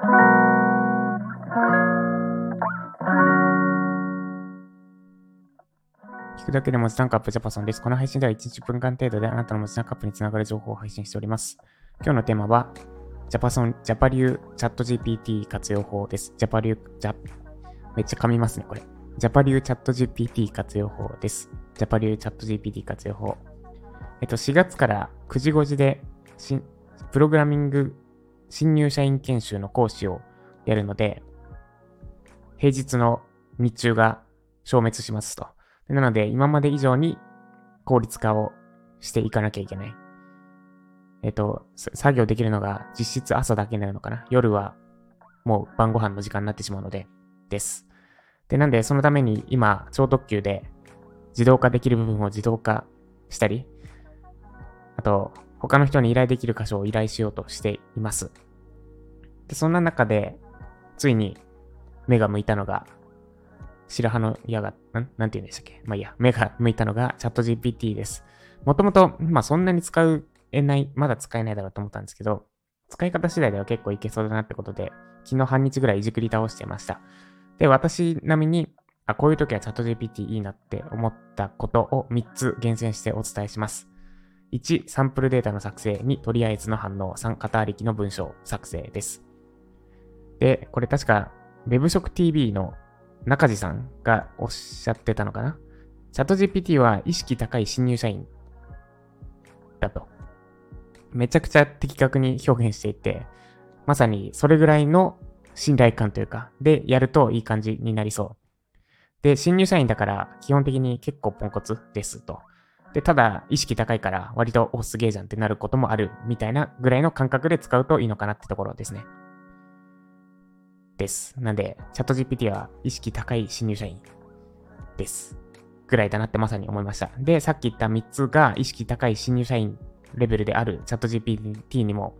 聞くだけで文字単価アップじゃぱそんです。この配信では1日分間程度であなたの文字単価アップにつながる情報を配信しております。今日のテーマは、じゃぱそん、じゃぱ流 Chat GPT 活用法です。じゃぱ流、じゃ、めっちゃ噛みますね、これ。じゃぱ流 Chat GPT 活用法です。じゃぱ流 Chat GPT 活用法。えっと、4月から9時5時で、プログラミング新入社員研修の講師をやるので、平日の日中が消滅しますと。なので、今まで以上に効率化をしていかなきゃいけない。えっと、作業できるのが実質朝だけになるのかな。夜はもう晩ご飯の時間になってしまうので、です。で、なんで、そのために今、超特急で自動化できる部分を自動化したり、あと、他の人に依頼できる箇所を依頼しようとしています。で、そんな中で、ついに目が向いたのが、白羽の矢が、ん？なんて言うんでしたっけ？まあいいや、目が向いたのがチャット GPT です。もともと、まそんなに使えない、まだ使えないだろうと思ったんですけど、使い方次第では結構いけそうだなってことで、昨日半日ぐらいいじくり倒してました。で、私並みに、あ、こういう時はチャット GPT いいなって思ったことを3つ厳選してお伝えします。1、サンプルデータの作成。2、とりあえずの反応。3、型ありきの文章作成です。で、これ確か WebSockTV の中地さんがおっしゃってたのかな？チャット GPT は意識高い新入社員だと。めちゃくちゃ的確に表現していて、まさにそれぐらいの信頼感というか、でやるといい感じになりそう。で、新入社員だから基本的に結構ポンコツですと。で、ただ意識高いから割とおすげえじゃんってなることもあるみたいなぐらいの感覚で使うといいのかなってところですね。です。なんで、チャット GPT は意識高い新入社員です。ぐらいだなってまさに思いました。で、さっき言った3つが意識高い新入社員レベルであるチャット GPT にも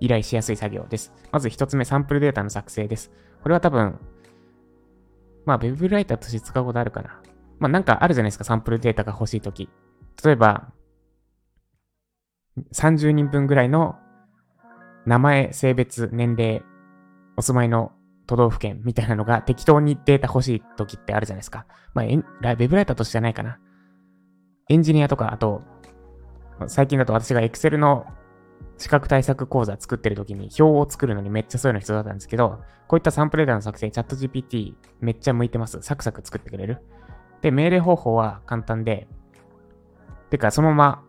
依頼しやすい作業です。まず1つ目、サンプルデータの作成です。これは多分、まあ、ウェブライターとして使うことあるかな。まあ、なんかあるじゃないですか、サンプルデータが欲しいとき。例えば、30人分ぐらいの名前、性別、年齢、お住まいの都道府県みたいなのが適当にデータ欲しい時ってあるじゃないですか。まあ、ウェブライターとしてじゃないかな。エンジニアとか、あと、最近だと私が Excel の資格対策講座作ってる時に表を作るのにめっちゃそういうの必要だったんですけど、こういったサンプルデータの作成、チャット GPT めっちゃ向いてます。サクサク作ってくれる。で、命令方法は簡単で、てかそのまま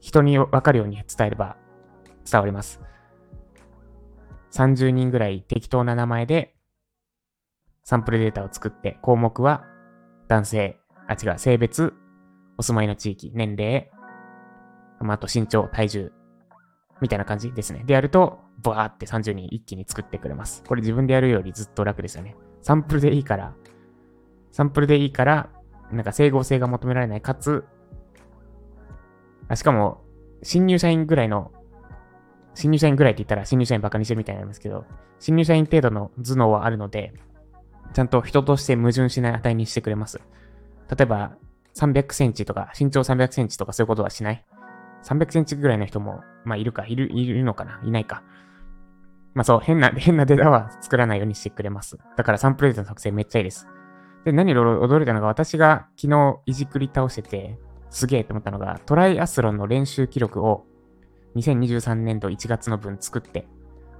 人にわかるように伝えれば伝わります。30人ぐらい適当な名前でサンプルデータを作って、項目は男性、あ、違う、性別、お住まいの地域、年齢、まあ、あと身長、体重、みたいな感じですね。でやると、バーって30人一気に作ってくれます。これ自分でやるよりずっと楽ですよね。サンプルでいいから、サンプルでいいから、なんか整合性が求められない、かつ、あしかも、新入社員ぐらいの新入社員ぐらいって言ったら新入社員バカにしてるみたいなんですけど、新入社員程度の頭脳はあるので、ちゃんと人として矛盾しない値にしてくれます。例えば、300センチとか、身長300センチとかそういうことはしない。300センチぐらいの人も、まあいるか、いる、いるのかな？いないか。まあそう、変な、変なデータは作らないようにしてくれます。だからサンプルデータの作成めっちゃいいです。で、何より驚いたのが、私が昨日いじくり倒してて、すげえって思ったのが、トライアスロンの練習記録を2023年度1月の分作って、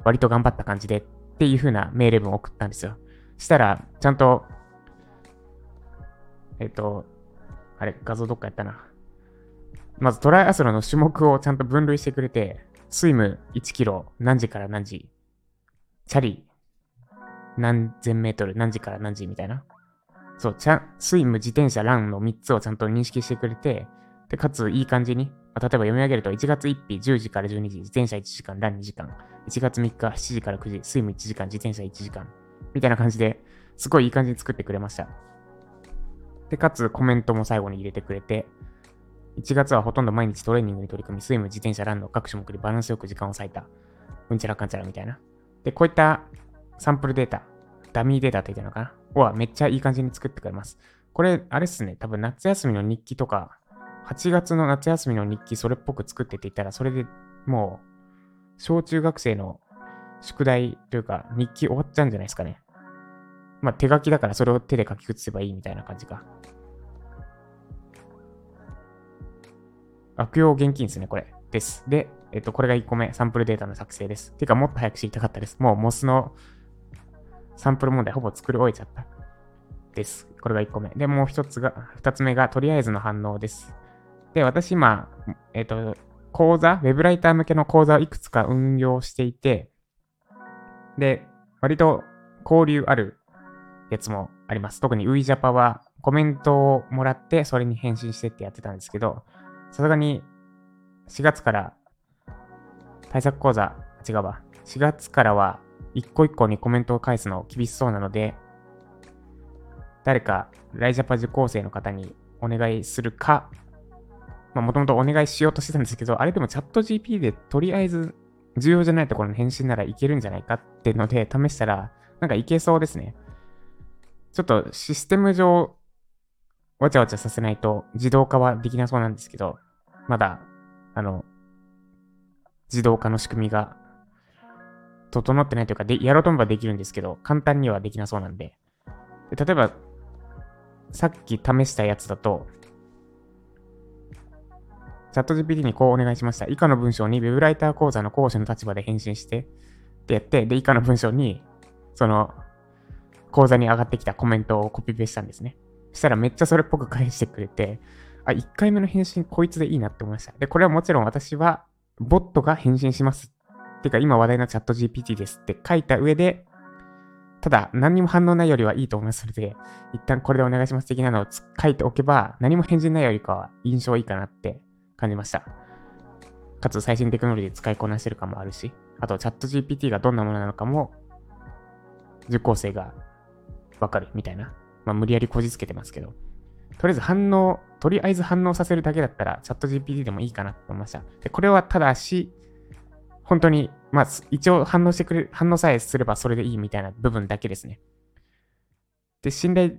割と頑張った感じでっていう風な命令文を送ったんですよ。したら、ちゃんと、えっと、あれ、画像どっかやったな。まずトライアスロンの種目をちゃんと分類してくれて、スイム1キロ、何時から何時、チャリ、何千メートル、何時から何時みたいな。そう、ちゃん、スイム、自転車、ランの3つをちゃんと認識してくれて、で、かついい感じに、まあ例えば読み上げると、1月1日10時から12時、自転車1時間、ラン2時間。1月3日7時から9時、スイム1時間、自転車1時間。みたいな感じで、すごいいい感じに作ってくれました。で、かつコメントも最後に入れてくれて、1月はほとんど毎日トレーニングに取り組み、スイム、自転車、ランの各種目でバランスよく時間を割いた。うんちゃらかんちゃらみたいな。で、こういったサンプルデータ、ダミーデータって言ったのかな？はめっちゃいい感じに作ってくれます。これ、あれっすね、多分夏休みの日記とか、8月の夏休みの日記それっぽく作ってって言ったら、それでもう、小中学生の宿題というか日記終わっちゃうんじゃないですかね。まあ手書きだからそれを手で書き写せばいいみたいな感じか。悪用現金ですね、これ。です。で、えっと、これが1個目、サンプルデータの作成です。てか、もっと早く知りたかったです。もう MOS のサンプル問題ほぼ作り終えちゃった。です。これが1個目。で、もう1つが、2つ目が、とりあえずの反応です。で、私今、えっと、講座、ウェブライター向けの講座をいくつか運用していて、で、割と交流あるやつもあります。特に WeJapa はコメントをもらってそれに返信してってやってたんですけど、さすがに4月から対策講座、違うわ。4月からは一個一個にコメントを返すの厳しそうなので、誰かライジャパ受講生の方にお願いするか、まあもともとお願いしようとしてたんですけど、あれでもチャット GP でとりあえず重要じゃないところの返信ならいけるんじゃないかっていうので試したら、なんかいけそうですね。ちょっとシステム上、わちゃわちゃさせないと自動化はできなそうなんですけど、まだ、あの、自動化の仕組みが整ってないというか、で、やろうと思えばできるんですけど、簡単にはできなそうなんで。で例えば、さっき試したやつだと、チャット GPT にこうお願いしました。以下の文章に Web ライター講座の講師の立場で返信してってやって、で、以下の文章に、その、講座に上がってきたコメントをコピペしたんですね。したらめっちゃそれっぽく返してくれて、あ、1回目の返信こいつでいいなって思いました。で、これはもちろん私は、ボットが返信します。てか、今話題のチャット GPT ですって書いた上で、ただ、何にも反応ないよりはいいと思いますので、一旦これでお願いします的なのを書いておけば、何も返事ないよりかは印象いいかなって感じました。かつ最新テクノロジー使いこなしてる感もあるし、あとチャット GPT がどんなものなのかも、受講生がわかるみたいな。まあ無理やりこじつけてますけど。とりあえず反応、とりあえず反応させるだけだったら、チャット GPT でもいいかなと思いました。で、これはただし、本当に、まあ、一応反応してくれる、反応さえすればそれでいいみたいな部分だけですね。で、信頼、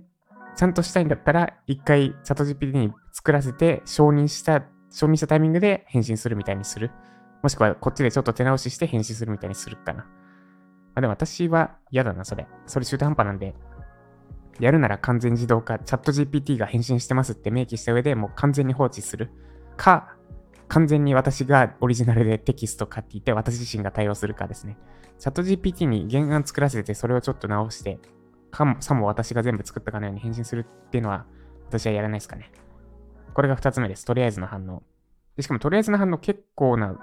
ちゃんとしたいんだったら、一回チャット GPT に作らせて、承認した、承認したタイミングで返信するみたいにする。もしくは、こっちでちょっと手直しして返信するみたいにするかな。まあ、でも私は嫌だな、それ。それ中途半端なんで、やるなら完全自動化、チャット GPT が返信してますって明記した上でもう完全に放置するか、完全に私がオリジナルでテキスト書いていて、私自身が対応するかですね。チャット GPT に原案作らせて、それをちょっと直して、かも、さも私が全部作ったかのように返信するっていうのは、私はやらないですかね。これが2つ目です。とりあえずの反応。でしかも、とりあえずの反応結構な、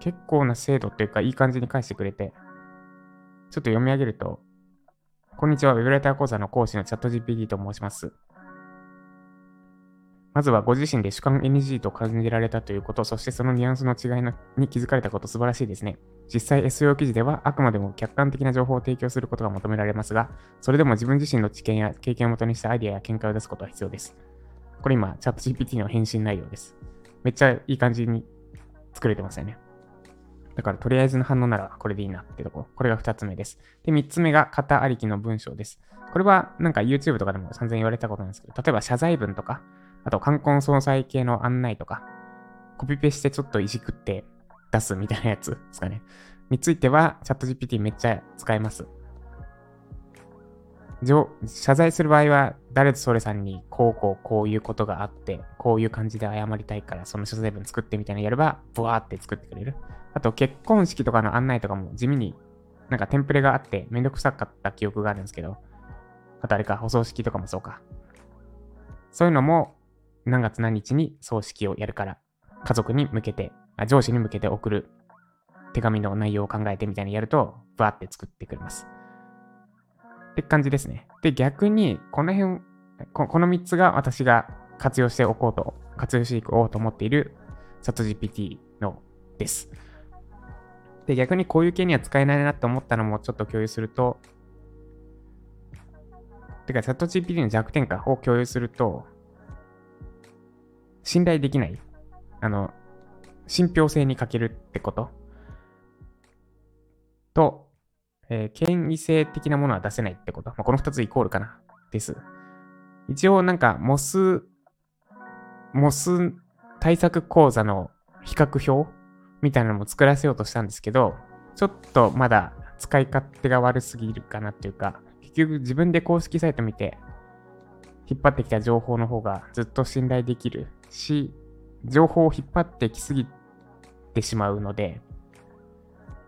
結構な精度っていうか、いい感じに返してくれて、ちょっと読み上げると、こんにちは、ウェブライター講座の講師のチャット GPT と申します。まずはご自身で主観 NG と感じられたということ、そしてそのニュアンスの違いのに気づかれたこと素晴らしいですね。実際 SEO 記事ではあくまでも客観的な情報を提供することが求められますが、それでも自分自身の知見や経験をもとにしたアイデアや見解を出すことは必要です。これ今、チャット GPT の返信内容です。めっちゃいい感じに作れてますよね。だからとりあえずの反応ならこれでいいなってとこ。これが2つ目です。で、3つ目が型ありきの文章です。これはなんか YouTube とかでも散々言われたことなんですけど、例えば謝罪文とか、あと、冠婚葬祭系の案内とか、コピペしてちょっといじくって出すみたいなやつですかね。については、チャット GPT めっちゃ使えます。謝罪する場合は、誰とそれさんにこうこうこういうことがあって、こういう感じで謝りたいから、その謝罪文作ってみたいなのやれば、ブワーって作ってくれる。あと、結婚式とかの案内とかも地味になんかテンプレがあってめんどくさかった記憶があるんですけど、あとあれか、お葬式とかもそうか。そういうのも何月何日に葬式をやるから、家族に向けて、上司に向けて送る手紙の内容を考えてみたいにやると、バーって作ってくれます。って感じですね。で、逆に、この辺、ここの3つが私が活用しておこうと、活用していこうと思っているチャット GPT のです。で、逆にこういう系には使えないなって思ったのもちょっと共有すると、てか、チャット GPT の弱点かを共有すると、信頼できない。あの、信憑性に欠けるってこと？と、えー、権威性的なものは出せないってこと。まあ、この二つイコールかな。です。一応なんか、モス、モス対策講座の比較表みたいなのも作らせようとしたんですけど、ちょっとまだ使い勝手が悪すぎるかなっていうか、結局自分で公式サイト見て、引っ張ってきた情報の方がずっと信頼できるし、情報を引っ張ってきすぎてしまうので、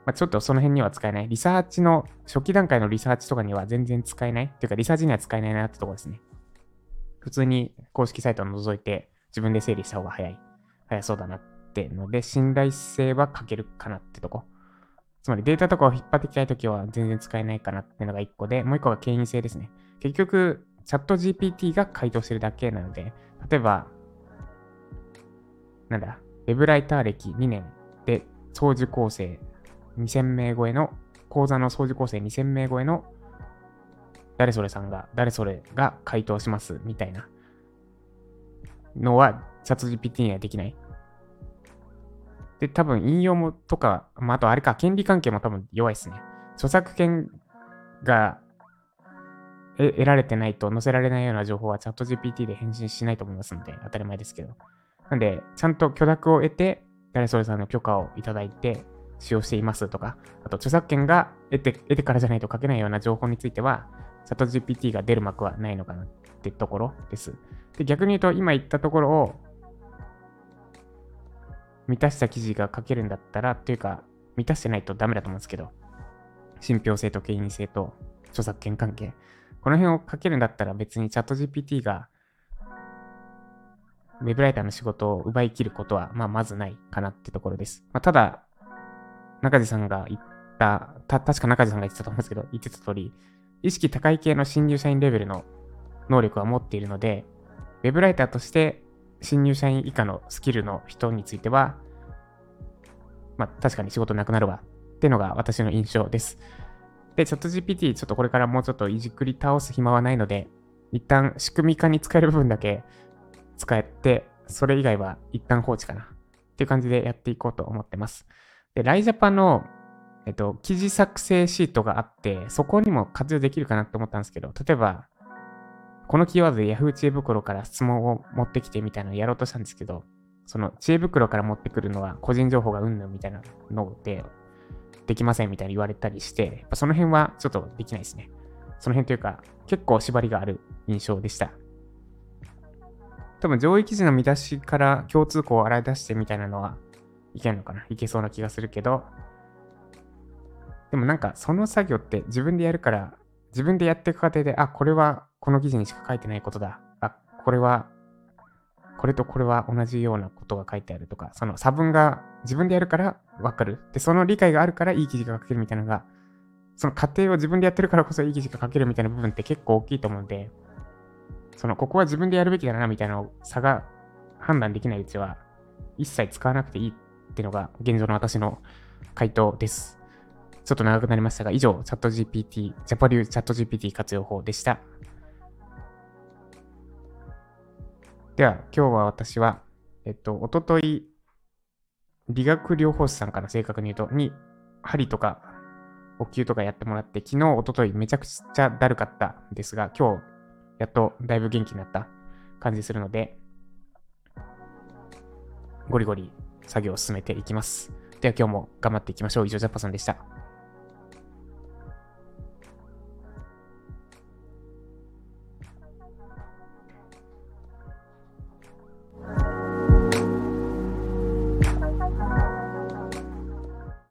まあ、ちょっとその辺には使えない。リサーチの、初期段階のリサーチとかには全然使えない。っていうか、リサーチには使えないなってとこですね。普通に公式サイトを覗いて自分で整理した方が早い。早そうだなってので、信頼性は欠けるかなってとこ。つまりデータとかを引っ張ってきたいときは全然使えないかなっていうのが1個で、もう1個が権威性ですね。結局、チャット GPT が回答してるだけなので、例えば、なんだ、ウェブライター歴2年で総受講生2000名超えの、講座の総受講生2000名超えの誰それさんが、誰それが回答しますみたいなのは、チャット GPT にはできない。で、多分引用もとか、まあ、あとあれか、権利関係も多分弱いですね。著作権が得られてないと載せられないような情報はチャット GPT で返信しないと思いますので、当たり前ですけど。なんで、ちゃんと許諾を得て、誰それさんの許可をいただいて、使用していますとか、あと著作権が得て得てからじゃないと書けないような情報については、チャット GPT が出る幕はないのかなってところです。で、逆に言うと、今言ったところを満たした記事が書けるんだったら、というか、満たしてないとダメだと思うんですけど、信憑性と権威性と著作権関係。この辺を書けるんだったら別にチャット GPT がウェブライターの仕事を奪い切ることは、まあ、まずないかなってところです。まあ、ただ、中地さんが言った、た、確か中地さんが言ってたと思うんですけど、言ってた通り、意識高い系の新入社員レベルの能力は持っているので、ウェブライターとして新入社員以下のスキルの人については、まあ確かに仕事なくなるわっていうのが私の印象です。で、チャット GPT ちょっとこれからもうちょっといじくり倒す暇はないので、一旦仕組み化に使える部分だけ使えて、それ以外は一旦放置かなっていう感じでやっていこうと思ってます。で、ライジャパのえっと、記事作成シートがあって、そこにも活用できるかなって思ったんですけど、例えば、このキーワードで Yahoo 知恵袋から質問を持ってきてみたいなのをやろうとしたんですけど、その知恵袋から持ってくるのは個人情報がうんぬんみたいなので、できませんみたいに言われたりして、やっぱその辺はちょっとできないですね。その辺というか、結構縛りがある印象でした。多分上位記事の見出しから共通項を洗い出してみたいなのはいけるのかな？いけそうな気がするけど、でもなんかその作業って自分でやるから、自分でやっていく過程で、あ、これはこの記事にしか書いてないことだ。あ、これは、これとこれは同じようなことが書いてあるとか、その差分が自分でやるからわかる。で、その理解があるからいい記事が書けるみたいなのが、その過程を自分でやってるからこそいい記事が書けるみたいな部分って結構大きいと思うんで、その、ここは自分でやるべきだなみたいな差が判断できないうちは、一切使わなくていいっていうのが現状の私の回答です。ちょっと長くなりましたが、以上、チャット GPT、ジャパリュチャット GPT 活用法でした。では、今日は私は、えっと、おととい、理学療法士さんから正確に言うと、に、針とか、お灸とかやってもらって、昨日、おとといめちゃくちゃだるかったんですが、今日、やっとだいぶ元気になった感じするので、ゴリゴリ作業を進めていきます。では今日も頑張っていきましょう。以上、ジャパさんでした。